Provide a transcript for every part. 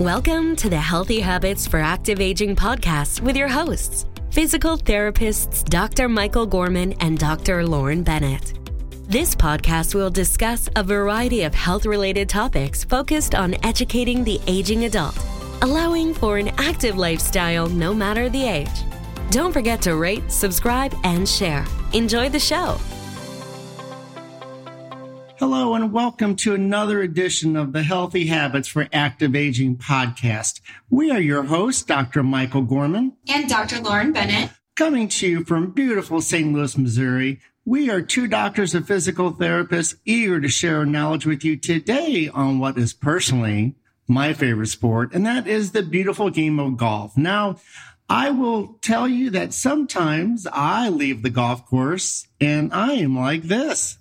Welcome to the Healthy Habits for Active Aging podcast with your hosts, physical therapists Dr. Michael Gorman and Dr. Lauren Bennett. This podcast will discuss a variety of health related topics focused on educating the aging adult, allowing for an active lifestyle no matter the age. Don't forget to rate, subscribe, and share. Enjoy the show. Hello, and welcome to another edition of the Healthy Habits for Active Aging podcast. We are your hosts, Dr. Michael Gorman and Dr. Lauren Bennett, coming to you from beautiful St. Louis, Missouri. We are two doctors of physical therapists eager to share our knowledge with you today on what is personally my favorite sport, and that is the beautiful game of golf. Now, I will tell you that sometimes I leave the golf course and I am like this.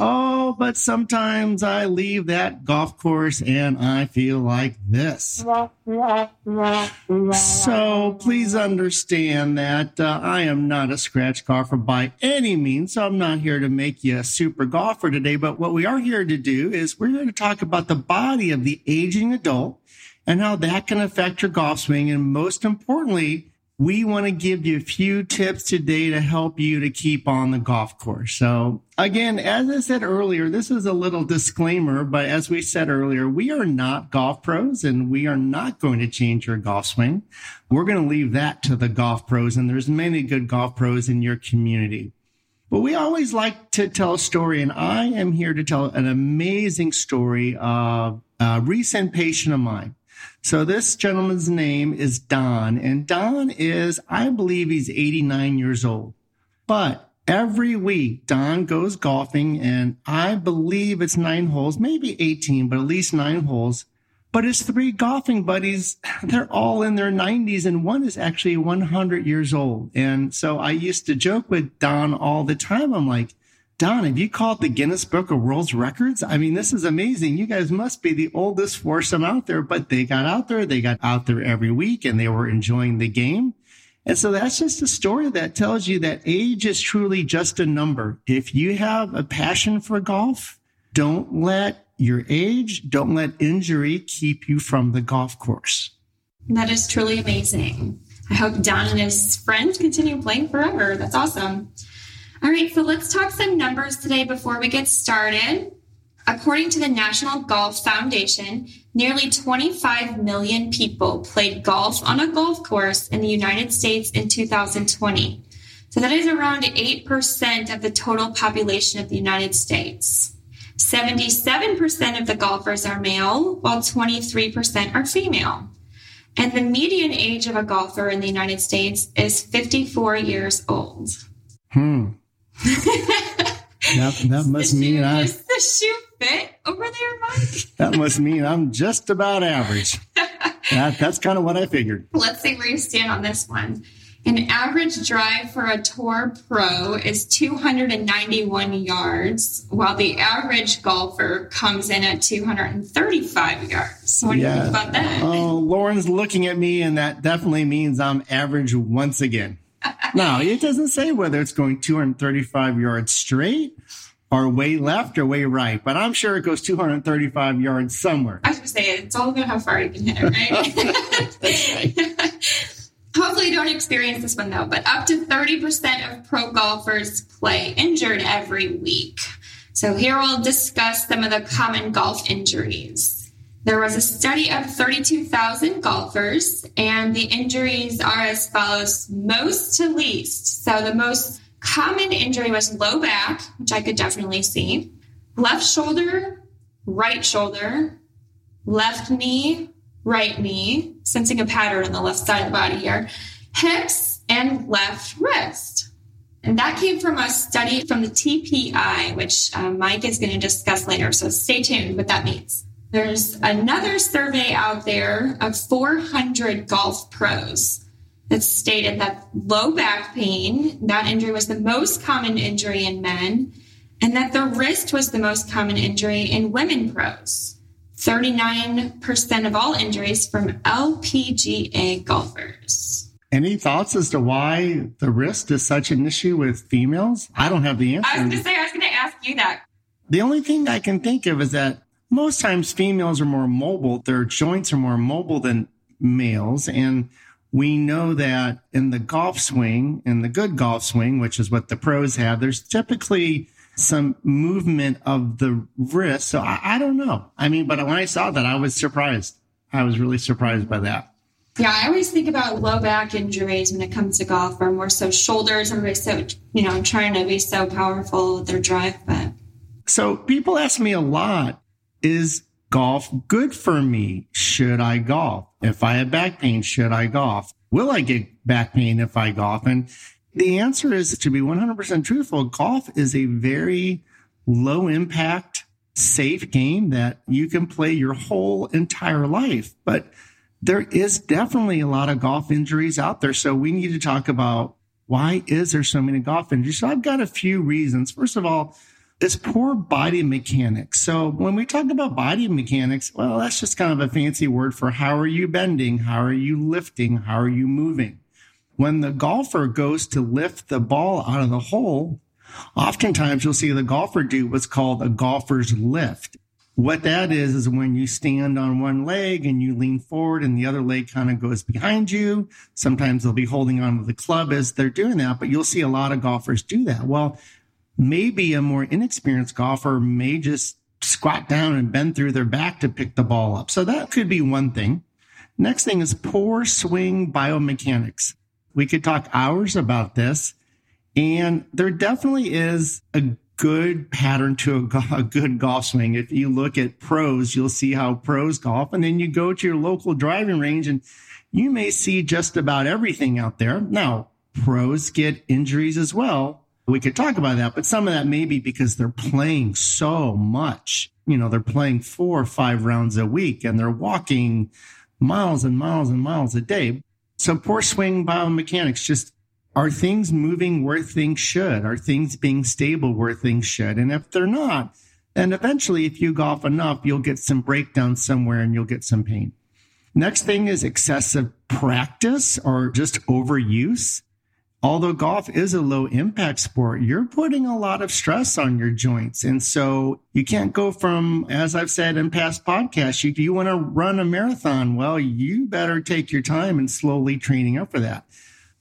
Oh, but sometimes I leave that golf course and I feel like this. So please understand that uh, I am not a scratch golfer by any means. So I'm not here to make you a super golfer today. But what we are here to do is we're here to talk about the body of the aging adult and how that can affect your golf swing. And most importantly, we want to give you a few tips today to help you to keep on the golf course. So again, as I said earlier, this is a little disclaimer, but as we said earlier, we are not golf pros and we are not going to change your golf swing. We're going to leave that to the golf pros and there's many good golf pros in your community. But we always like to tell a story and I am here to tell an amazing story of a recent patient of mine. So this gentleman's name is Don, and Don is, I believe he's 89 years old. But every week, Don goes golfing, and I believe it's nine holes, maybe 18, but at least nine holes. But his three golfing buddies, they're all in their 90s, and one is actually 100 years old. And so I used to joke with Don all the time. I'm like, Don, have you called the Guinness Book of World Records? I mean, this is amazing. You guys must be the oldest foursome out there, but they got out there. They got out there every week and they were enjoying the game. And so that's just a story that tells you that age is truly just a number. If you have a passion for golf, don't let your age, don't let injury keep you from the golf course. That is truly amazing. I hope Don and his friends continue playing forever. That's awesome. All right, so let's talk some numbers today before we get started. According to the National Golf Foundation, nearly 25 million people played golf on a golf course in the United States in 2020. So that is around 8% of the total population of the United States. 77% of the golfers are male, while 23% are female. And the median age of a golfer in the United States is 54 years old. Hmm that, that must mean I. Does the shoe fit over there, Mike? that must mean I'm just about average. that, that's kind of what I figured. Let's see where you stand on this one. An average drive for a Tour Pro is 291 yards, while the average golfer comes in at 235 yards. What do you think about that? Oh, Lauren's looking at me, and that definitely means I'm average once again no, it doesn't say whether it's going 235 yards straight or way left or way right, but I'm sure it goes 235 yards somewhere. I was going to say it's all about how far you can hit it, right? Hopefully, you don't experience this one though, but up to 30% of pro golfers play injured every week. So, here we'll discuss some of the common golf injuries. There was a study of 32,000 golfers, and the injuries are as follows most to least. So the most common injury was low back, which I could definitely see, left shoulder, right shoulder, left knee, right knee, sensing a pattern on the left side of the body here, hips, and left wrist. And that came from a study from the TPI, which uh, Mike is going to discuss later. So stay tuned what that means. There's another survey out there of 400 golf pros that stated that low back pain, that injury was the most common injury in men, and that the wrist was the most common injury in women pros. 39% of all injuries from LPGA golfers. Any thoughts as to why the wrist is such an issue with females? I don't have the answer. I was going to say, I was going to ask you that. The only thing I can think of is that most times females are more mobile. Their joints are more mobile than males. And we know that in the golf swing, in the good golf swing, which is what the pros have, there's typically some movement of the wrist. So I, I don't know. I mean, but when I saw that, I was surprised. I was really surprised by that. Yeah, I always think about low back injuries when it comes to golf, or more so shoulders. Everybody's so, you know, trying to be so powerful with their drive. But so people ask me a lot is golf good for me? Should I golf? If I have back pain, should I golf? Will I get back pain if I golf? And the answer is to be 100% truthful, golf is a very low impact, safe game that you can play your whole entire life. But there is definitely a lot of golf injuries out there. So we need to talk about why is there so many golf injuries? So I've got a few reasons. First of all, it's poor body mechanics. So when we talk about body mechanics, well, that's just kind of a fancy word for how are you bending? How are you lifting? How are you moving? When the golfer goes to lift the ball out of the hole, oftentimes you'll see the golfer do what's called a golfer's lift. What that is, is when you stand on one leg and you lean forward and the other leg kind of goes behind you. Sometimes they'll be holding on to the club as they're doing that, but you'll see a lot of golfers do that. Well, maybe a more inexperienced golfer may just squat down and bend through their back to pick the ball up. So that could be one thing. Next thing is poor swing biomechanics. We could talk hours about this. And there definitely is a good pattern to a, a, good golf swing. If you look at pros, you'll see how pros golf. And then you go to your local driving range and you may see just about everything out there. Now, pros get injuries as well we could talk about that, but some of that may be because they're playing so much. You know, they're playing four or five rounds a week and they're walking miles and miles and miles a day. So poor swing biomechanics just are things moving where things should? Are things being stable where things should? And if they're not, then eventually, if you golf enough, you'll get some breakdown somewhere and you'll get some pain. Next thing is excessive practice or just overuse although golf is a low impact sport, you're putting a lot of stress on your joints. And so you can't go from, as I've said in past podcasts, you, do you want to run a marathon. Well, you better take your time and slowly training up for that.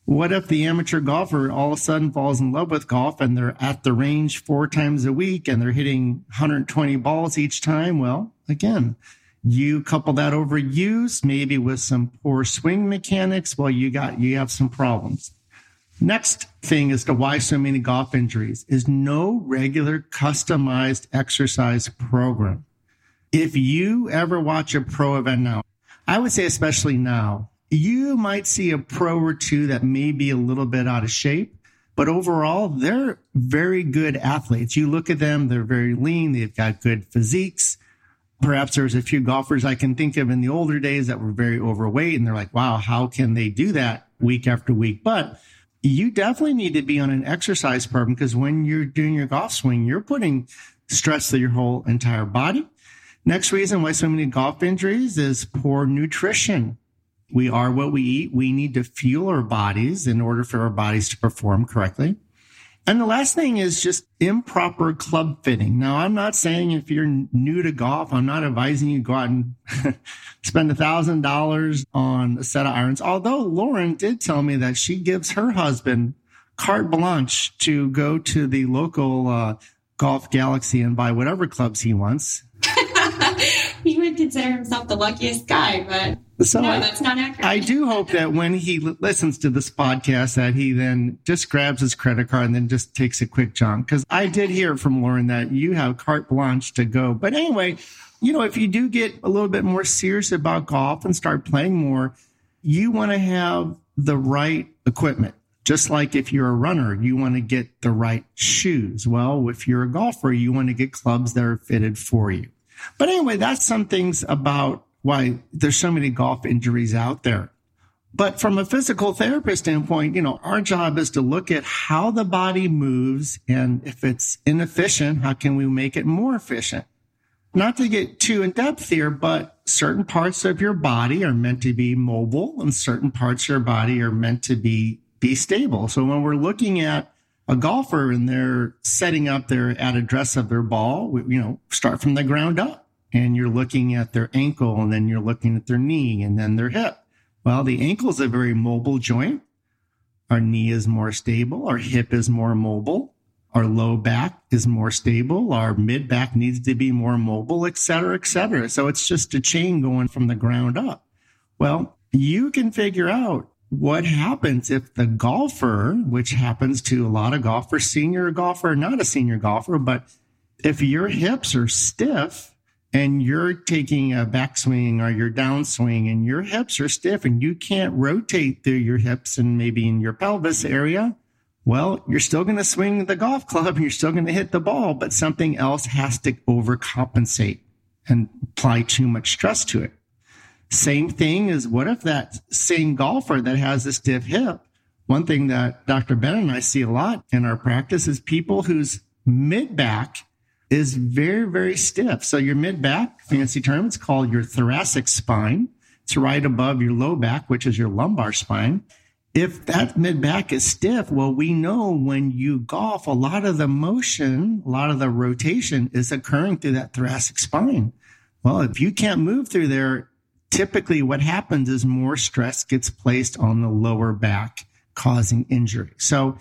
What if the amateur golfer all of a sudden falls in love with golf and they're at the range four times a week and they're hitting 120 balls each time? Well, again, you couple that over use maybe with some poor swing mechanics. Well, you got, you have some problems. Next thing as to why so many golf injuries is no regular customized exercise program. If you ever watch a pro event now, I would say especially now, you might see a pro or two that may be a little bit out of shape, but overall, they're very good athletes. You look at them, they're very lean. They've got good physiques. Perhaps there's a few golfers I can think of in the older days that were very overweight and they're like, wow, how can they do that week after week? But you definitely need to be on an exercise program because when you're doing your golf swing, you're putting stress to your whole entire body. Next reason why so many golf injuries is poor nutrition. We are what we eat. We need to fuel our bodies in order for our bodies to perform correctly. And the last thing is just improper club fitting. Now, I'm not saying if you're new to golf, I'm not advising you go out and spend a thousand dollars on a set of irons. Although Lauren did tell me that she gives her husband carte blanche to go to the local uh, golf galaxy and buy whatever clubs he wants. he would consider himself the luckiest guy, but so no, I, that's not accurate. I do hope that when he l- listens to this podcast, that he then just grabs his credit card and then just takes a quick jump. Because I did hear from Lauren that you have carte blanche to go. But anyway, you know, if you do get a little bit more serious about golf and start playing more, you want to have the right equipment. Just like if you're a runner, you want to get the right shoes. Well, if you're a golfer, you want to get clubs that are fitted for you. But anyway, that's some things about why there's so many golf injuries out there. But from a physical therapist standpoint, you know, our job is to look at how the body moves. And if it's inefficient, how can we make it more efficient? Not to get too in depth here, but certain parts of your body are meant to be mobile and certain parts of your body are meant to be, be stable. So when we're looking at a golfer and they're setting up their at address of their ball, you know, start from the ground up and you're looking at their ankle and then you're looking at their knee and then their hip. Well, the ankle is a very mobile joint. Our knee is more stable. Our hip is more mobile. Our low back is more stable. Our mid back needs to be more mobile, et cetera, et cetera. So it's just a chain going from the ground up. Well, you can figure out what happens if the golfer, which happens to a lot of golfers, senior golfer, not a senior golfer, but if your hips are stiff and you're taking a backswing or your downswing and your hips are stiff and you can't rotate through your hips and maybe in your pelvis area, well, you're still going to swing the golf club and you're still going to hit the ball, but something else has to overcompensate and apply too much stress to it. Same thing is what if that same golfer that has a stiff hip? One thing that Dr. Ben and I see a lot in our practice is people whose mid back is very, very stiff. So your mid back, fancy term, it's called your thoracic spine. It's right above your low back, which is your lumbar spine. If that mid back is stiff, well, we know when you golf, a lot of the motion, a lot of the rotation is occurring through that thoracic spine. Well, if you can't move through there, typically what happens is more stress gets placed on the lower back, causing injury. So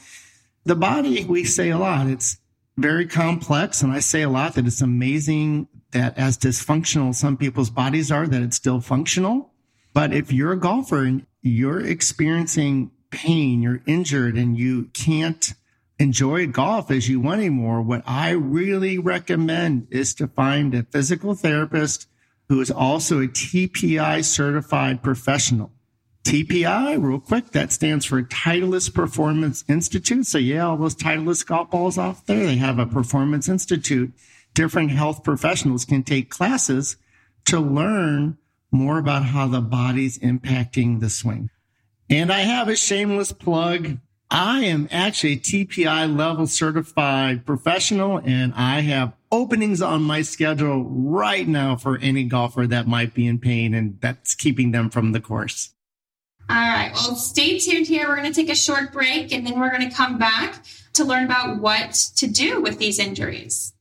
the body, we say a lot, it's very complex. And I say a lot that it's amazing that as dysfunctional some people's bodies are, that it's still functional. But if you're a golfer and you're experiencing pain, you're injured and you can't enjoy golf as you want anymore, what I really recommend is to find a physical therapist who is also a TPI certified professional. TPI, real quick, that stands for Titleist Performance Institute. So, yeah, all those Titleist golf balls off there, they have a performance institute. Different health professionals can take classes to learn more about how the body's impacting the swing. And I have a shameless plug. I am actually a TPI level certified professional and I have openings on my schedule right now for any golfer that might be in pain and that's keeping them from the course. All right. Well, stay tuned here. We're going to take a short break and then we're going to come back to learn about what to do with these injuries.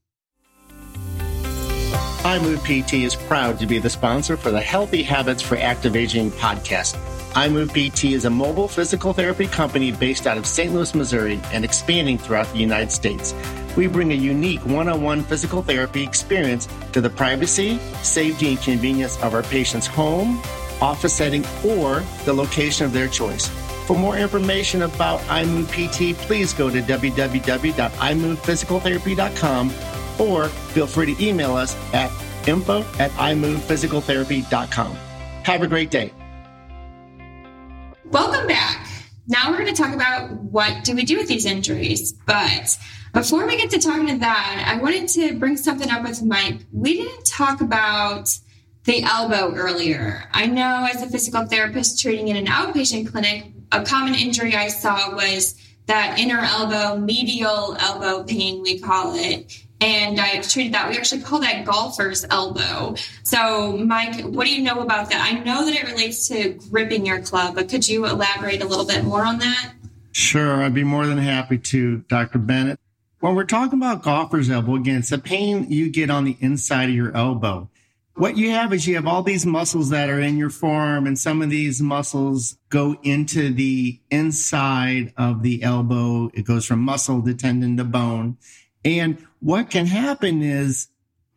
iMove PT is proud to be the sponsor for the Healthy Habits for Active Aging podcast iMove PT is a mobile physical therapy company based out of St. Louis, Missouri, and expanding throughout the United States. We bring a unique one on one physical therapy experience to the privacy, safety, and convenience of our patient's home, office setting, or the location of their choice. For more information about iMove PT, please go to www.imovephysicaltherapy.com or feel free to email us at info at imovephysicaltherapy.com. Have a great day. Welcome back. Now we're going to talk about what do we do with these injuries. But before we get to talking to that, I wanted to bring something up with Mike. We didn't talk about the elbow earlier. I know as a physical therapist treating in an outpatient clinic, a common injury I saw was that inner elbow, medial elbow pain, we call it and I've treated that. We actually call that golfer's elbow. So, Mike, what do you know about that? I know that it relates to gripping your club, but could you elaborate a little bit more on that? Sure, I'd be more than happy to, Dr. Bennett. When we're talking about golfer's elbow, again, it's a pain you get on the inside of your elbow. What you have is you have all these muscles that are in your forearm, and some of these muscles go into the inside of the elbow. It goes from muscle to tendon to bone. And what can happen is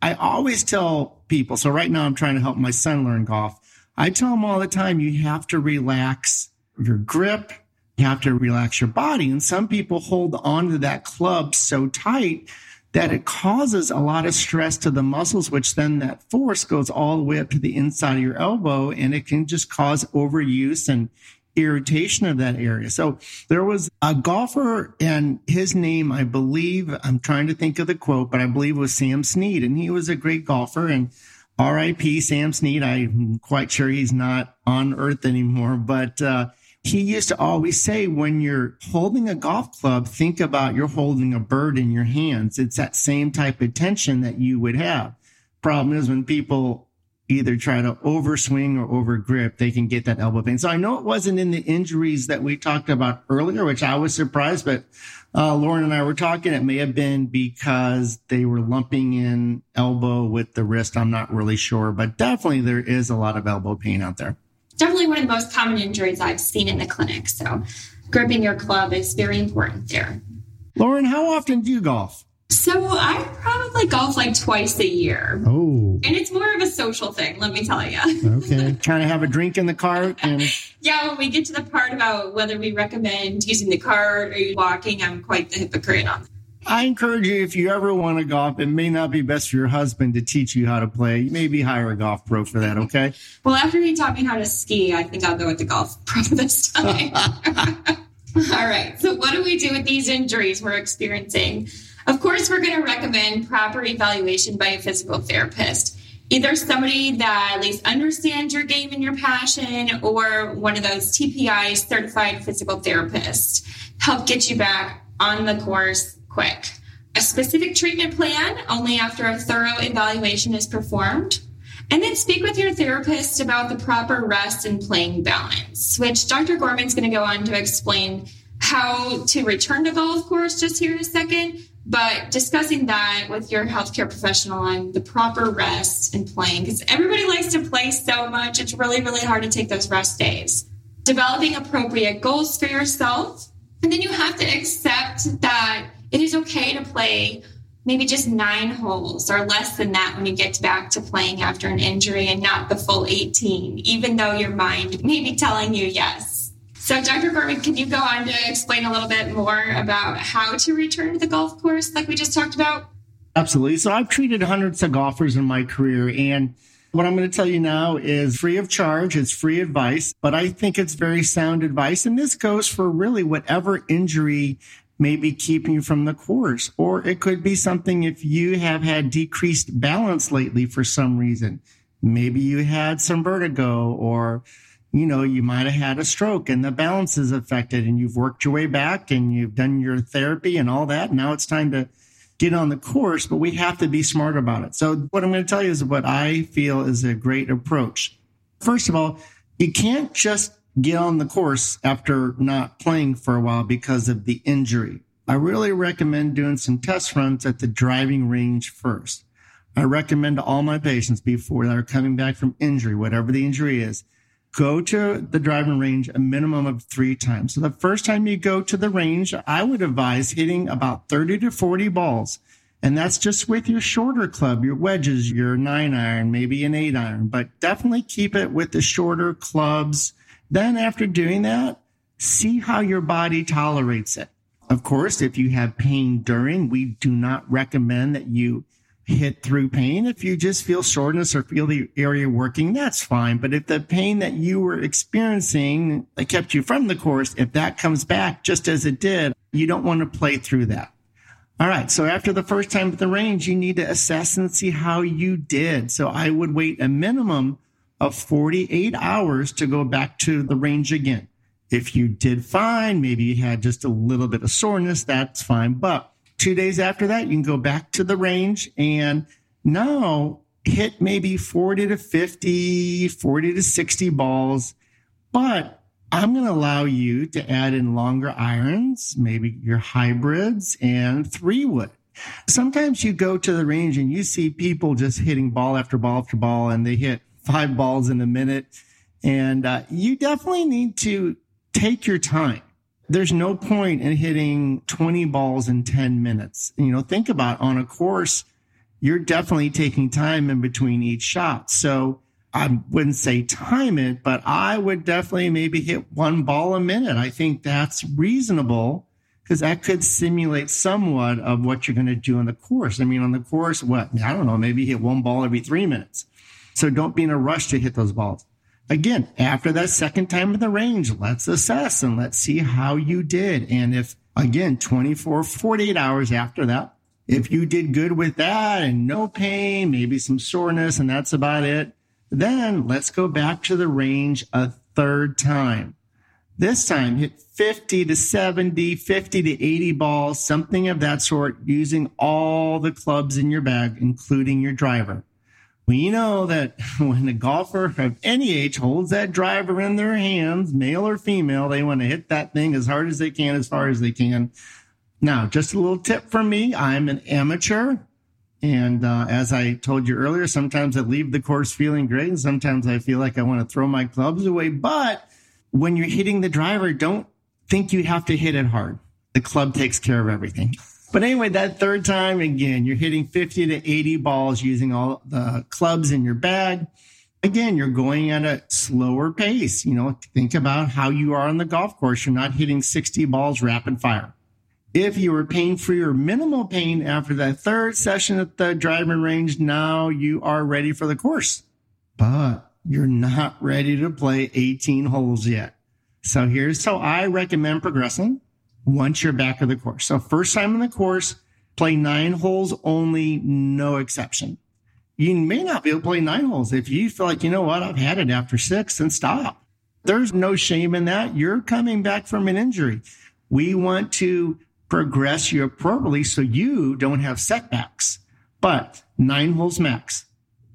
I always tell people, so right now I'm trying to help my son learn golf. I tell him all the time, you have to relax your grip. You have to relax your body. And some people hold on to that club so tight that it causes a lot of stress to the muscles, which then that force goes all the way up to the inside of your elbow and it can just cause overuse and irritation of that area. So there was a golfer and his name, I believe, I'm trying to think of the quote, but I believe was Sam Snead and he was a great golfer and RIP Sam Snead. I'm quite sure he's not on earth anymore, but, uh, he used to always say when you're holding a golf club, think about you're holding a bird in your hands. It's that same type of tension that you would have. Problem is when people either try to overswing or over grip, they can get that elbow pain. So I know it wasn't in the injuries that we talked about earlier, which I was surprised, but uh, Lauren and I were talking. It may have been because they were lumping in elbow with the wrist. I'm not really sure, but definitely there is a lot of elbow pain out there. Definitely one of the most common injuries I've seen in the clinic. So gripping your club is very important there. Lauren, how often do you golf? So I probably golf like twice a year. Oh. And it's more of a social thing, let me tell you. okay. Trying to have a drink in the cart and Yeah, when we get to the part about whether we recommend using the cart or walking, I'm quite the hypocrite on I encourage you, if you ever want to golf, it may not be best for your husband to teach you how to play. Maybe hire a golf pro for that, okay? Well, after he taught me how to ski, I think I'll go with the golf pro this time. All right. So, what do we do with these injuries we're experiencing? Of course, we're going to recommend proper evaluation by a physical therapist. Either somebody that at least understands your game and your passion, or one of those TPI certified physical therapists. Help get you back on the course quick. A specific treatment plan only after a thorough evaluation is performed. And then speak with your therapist about the proper rest and playing balance, which Dr. Gorman's going to go on to explain how to return to golf course just here in a second, but discussing that with your healthcare professional on the proper rest and playing because everybody likes to play so much it's really really hard to take those rest days developing appropriate goals for yourself and then you have to accept that it is okay to play maybe just nine holes or less than that when you get back to playing after an injury and not the full 18 even though your mind may be telling you yes so, Dr. Gorman, can you go on to explain a little bit more about how to return to the golf course, like we just talked about? Absolutely. So, I've treated hundreds of golfers in my career, and what I'm going to tell you now is free of charge. It's free advice, but I think it's very sound advice. And this goes for really whatever injury may be keeping you from the course. Or it could be something if you have had decreased balance lately for some reason. Maybe you had some vertigo or you know, you might have had a stroke and the balance is affected and you've worked your way back and you've done your therapy and all that. Now it's time to get on the course, but we have to be smart about it. So what I'm going to tell you is what I feel is a great approach. First of all, you can't just get on the course after not playing for a while because of the injury. I really recommend doing some test runs at the driving range first. I recommend to all my patients before they're coming back from injury, whatever the injury is, go to the driving range a minimum of three times. So the first time you go to the range, I would advise hitting about 30 to 40 balls. And that's just with your shorter club, your wedges, your nine iron, maybe an eight iron, but definitely keep it with the shorter clubs. Then after doing that, see how your body tolerates it. Of course, if you have pain during, we do not recommend that you hit through pain. If you just feel soreness or feel the area working, that's fine. But if the pain that you were experiencing that kept you from the course, if that comes back just as it did, you don't want to play through that. All right. So after the first time at the range, you need to assess and see how you did. So I would wait a minimum of 48 hours to go back to the range again. If you did fine, maybe you had just a little bit of soreness, that's fine. But Two days after that, you can go back to the range and now hit maybe 40 to 50, 40 to 60 balls. But I'm going to allow you to add in longer irons, maybe your hybrids and three wood. Sometimes you go to the range and you see people just hitting ball after ball after ball and they hit five balls in a minute. And uh, you definitely need to take your time there's no point in hitting 20 balls in 10 minutes. You know, think about on a course, you're definitely taking time in between each shot. So I wouldn't say time it, but I would definitely maybe hit one ball a minute. I think that's reasonable because that could simulate somewhat of what you're going to do on the course. I mean, on the course, what? I don't know, maybe hit one ball every three minutes. So don't be in a rush to hit those balls. Again, after that second time in the range, let's assess and let's see how you did. And if again, 24, 48 hours after that, if you did good with that and no pain, maybe some soreness, and that's about it, then let's go back to the range a third time. This time hit 50 to 70, 50 to 80 balls, something of that sort, using all the clubs in your bag, including your driver. We know that when a golfer of any age holds that driver in their hands, male or female, they want to hit that thing as hard as they can, as far as they can. Now, just a little tip from me I'm an amateur. And uh, as I told you earlier, sometimes I leave the course feeling great, and sometimes I feel like I want to throw my clubs away. But when you're hitting the driver, don't think you have to hit it hard. The club takes care of everything. But anyway, that third time, again, you're hitting 50 to 80 balls using all the clubs in your bag. Again, you're going at a slower pace. You know, think about how you are on the golf course. You're not hitting 60 balls rapid fire. If you were pain free or minimal pain after that third session at the driving range, now you are ready for the course. But you're not ready to play 18 holes yet. So here's how I recommend progressing once you're back of the course. So first time in the course, play nine holes only, no exception. You may not be able to play nine holes. If you feel like, you know what, I've had it after six, then stop. There's no shame in that. You're coming back from an injury. We want to progress you appropriately so you don't have setbacks. But nine holes max.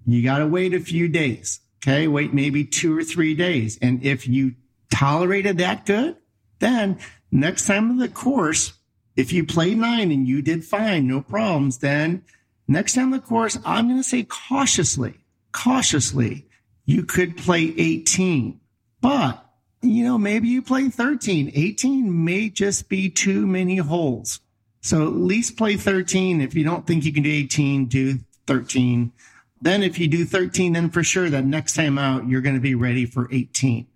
You got to wait a few days. Okay. Wait maybe two or three days. And if you tolerated that good, then next time of the course, if you played nine and you did fine, no problems, then next time the course, I'm going to say cautiously, cautiously, you could play 18, but you know, maybe you play 13. 18 may just be too many holes. So at least play 13. If you don't think you can do 18, do 13. Then if you do 13, then for sure that next time out, you're going to be ready for 18.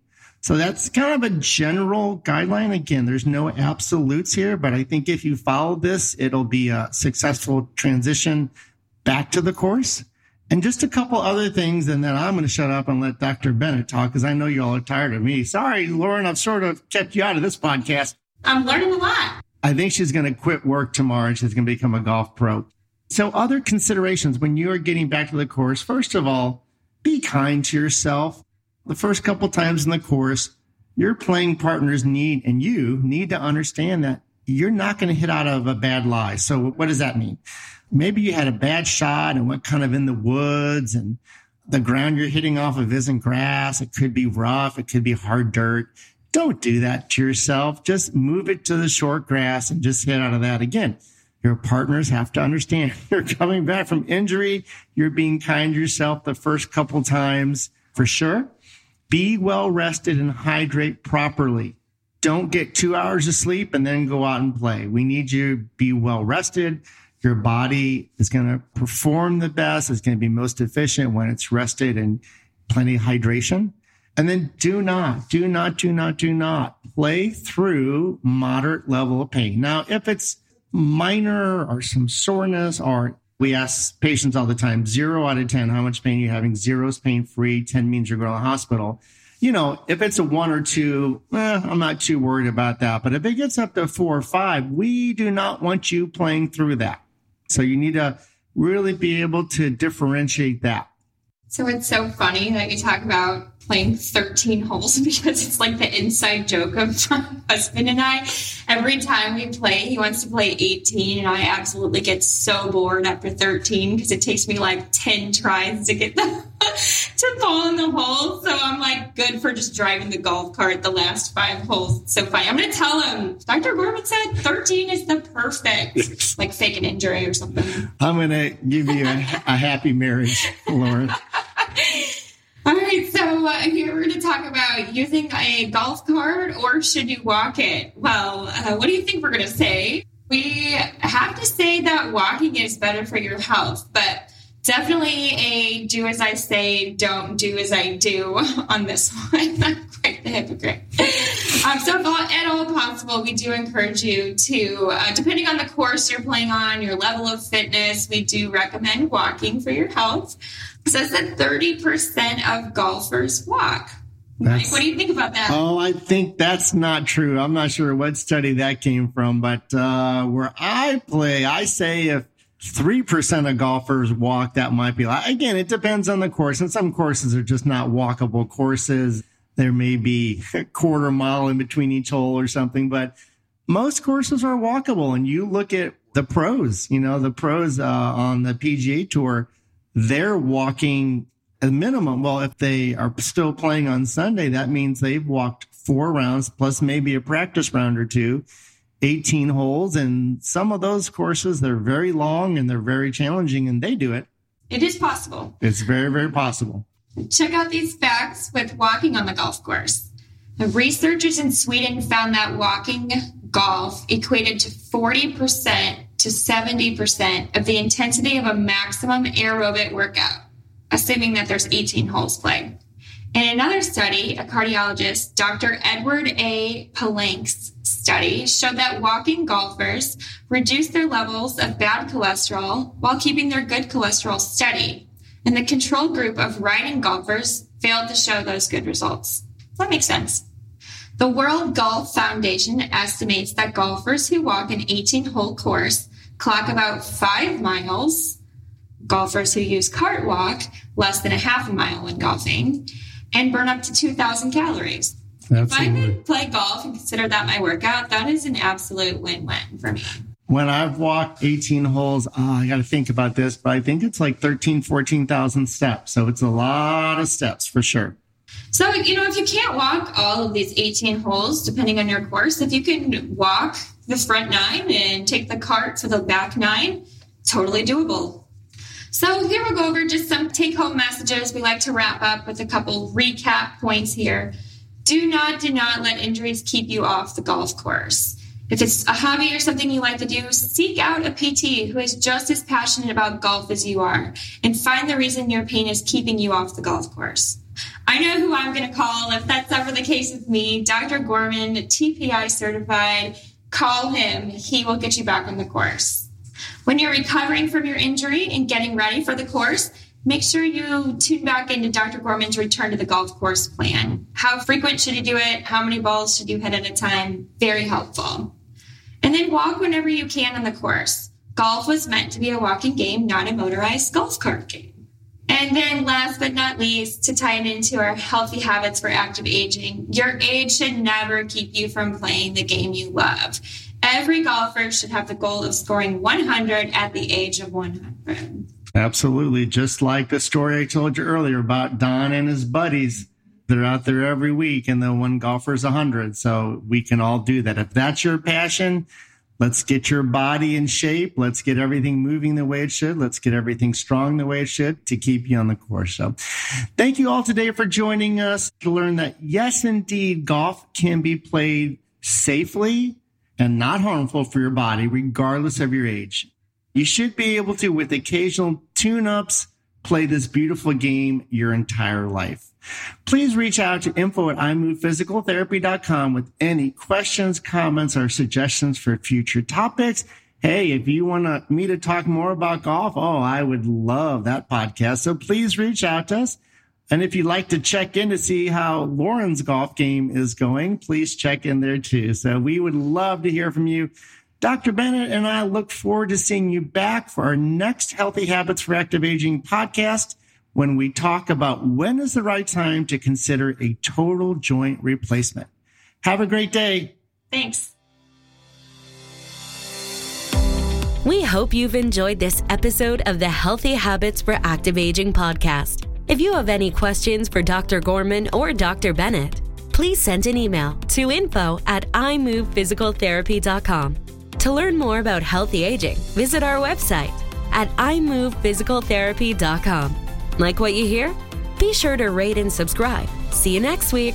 So that's kind of a general guideline. Again, there's no absolutes here, but I think if you follow this, it'll be a successful transition back to the course. And just a couple other things, and then I'm going to shut up and let Dr. Bennett talk because I know you all are tired of me. Sorry, Lauren, I've sort of kept you out of this podcast. I'm learning a lot. I think she's going to quit work tomorrow and she's going to become a golf pro. So, other considerations when you are getting back to the course, first of all, be kind to yourself the first couple times in the course, your playing partners need and you need to understand that you're not going to hit out of a bad lie. So what does that mean? Maybe you had a bad shot and went kind of in the woods and the ground you're hitting off of isn't grass. It could be rough. It could be hard dirt. Don't do that to yourself. Just move it to the short grass and just hit out of that again. Your partners have to understand you're coming back from injury. You're being kind to yourself the first couple times for sure. Be well rested and hydrate properly. Don't get two hours of sleep and then go out and play. We need you to be well rested. Your body is going to perform the best. It's going to be most efficient when it's rested and plenty of hydration. And then do not, do not, do not, do not play through moderate level of pain. Now, if it's minor or some soreness or we ask patients all the time, zero out of 10, how much pain are you having? Zero is pain free. 10 means you're going to the hospital. You know, if it's a one or two, eh, I'm not too worried about that. But if it gets up to four or five, we do not want you playing through that. So you need to really be able to differentiate that. So it's so funny that you talk about playing 13 holes because it's like the inside joke of my husband and I. Every time we play, he wants to play 18, and I absolutely get so bored after 13 because it takes me like 10 tries to get the, to fall in the hole. So I'm like good for just driving the golf cart the last five holes. It's so funny. I'm going to tell him, Dr. Gorman said 13 is the perfect, like fake an injury or something. I'm going to give you a, a happy marriage, Lauren. All uh, here we're to talk about using a golf cart or should you walk it? Well, uh, what do you think we're going to say? We have to say that walking is better for your health, but definitely a do as I say, don't do as I do on this one. I'm quite the hypocrite. Um, so, if at all possible, we do encourage you to, uh, depending on the course you're playing on, your level of fitness, we do recommend walking for your health says that 30% of golfers walk. Mike, what do you think about that? Oh, I think that's not true. I'm not sure what study that came from, but uh, where I play, I say if 3% of golfers walk, that might be like, again, it depends on the course. And some courses are just not walkable courses. There may be a quarter mile in between each hole or something, but most courses are walkable. And you look at the pros, you know, the pros uh, on the PGA tour, they're walking a minimum. Well, if they are still playing on Sunday, that means they've walked four rounds plus maybe a practice round or two, 18 holes. And some of those courses, they're very long and they're very challenging and they do it. It is possible. It's very, very possible. Check out these facts with walking on the golf course. The researchers in Sweden found that walking golf equated to 40% to 70% of the intensity of a maximum aerobic workout, assuming that there's 18 holes played. In another study, a cardiologist, Dr. Edward A. Palank's study showed that walking golfers reduced their levels of bad cholesterol while keeping their good cholesterol steady. And the control group of riding golfers failed to show those good results. That makes sense. The World Golf Foundation estimates that golfers who walk an 18 hole course clock about five miles. Golfers who use cart walk less than a half a mile when golfing and burn up to 2,000 calories. Absolutely. If I could play golf and consider that my workout, that is an absolute win win for me. When I've walked 18 holes, oh, I got to think about this, but I think it's like 13, 14,000 steps. So it's a lot of steps for sure. So, you know, if you can't walk all of these 18 holes, depending on your course, if you can walk the front nine and take the cart for the back nine, totally doable. So here we'll go over just some take home messages. We like to wrap up with a couple recap points here. Do not, do not let injuries keep you off the golf course. If it's a hobby or something you like to do, seek out a PT who is just as passionate about golf as you are and find the reason your pain is keeping you off the golf course. I know who I'm going to call if that's ever the case with me. Dr. Gorman, TPI certified. Call him. He will get you back on the course. When you're recovering from your injury and getting ready for the course, make sure you tune back into Dr. Gorman's return to the golf course plan. How frequent should you do it? How many balls should you hit at a time? Very helpful. And then walk whenever you can on the course. Golf was meant to be a walking game, not a motorized golf cart game. And then last but not least, to tie it into our healthy habits for active aging, your age should never keep you from playing the game you love. Every golfer should have the goal of scoring 100 at the age of 100. Absolutely. Just like the story I told you earlier about Don and his buddies. They're out there every week and the one golfer's 100. So we can all do that. If that's your passion, let's get your body in shape. Let's get everything moving the way it should. Let's get everything strong the way it should to keep you on the course. So thank you all today for joining us to learn that yes, indeed, golf can be played safely and not harmful for your body, regardless of your age. You should be able to, with occasional tune ups, play this beautiful game your entire life. Please reach out to info at imovephysicaltherapy.com with any questions, comments, or suggestions for future topics. Hey, if you want me to talk more about golf, oh, I would love that podcast. So please reach out to us. And if you'd like to check in to see how Lauren's golf game is going, please check in there too. So we would love to hear from you. Dr. Bennett and I look forward to seeing you back for our next Healthy Habits for Active Aging podcast when we talk about when is the right time to consider a total joint replacement. Have a great day. Thanks. We hope you've enjoyed this episode of the Healthy Habits for Active Aging podcast. If you have any questions for Dr. Gorman or Dr. Bennett, please send an email to info at imovephysicaltherapy.com. To learn more about healthy aging, visit our website at imovephysicaltherapy.com. Like what you hear? Be sure to rate and subscribe. See you next week.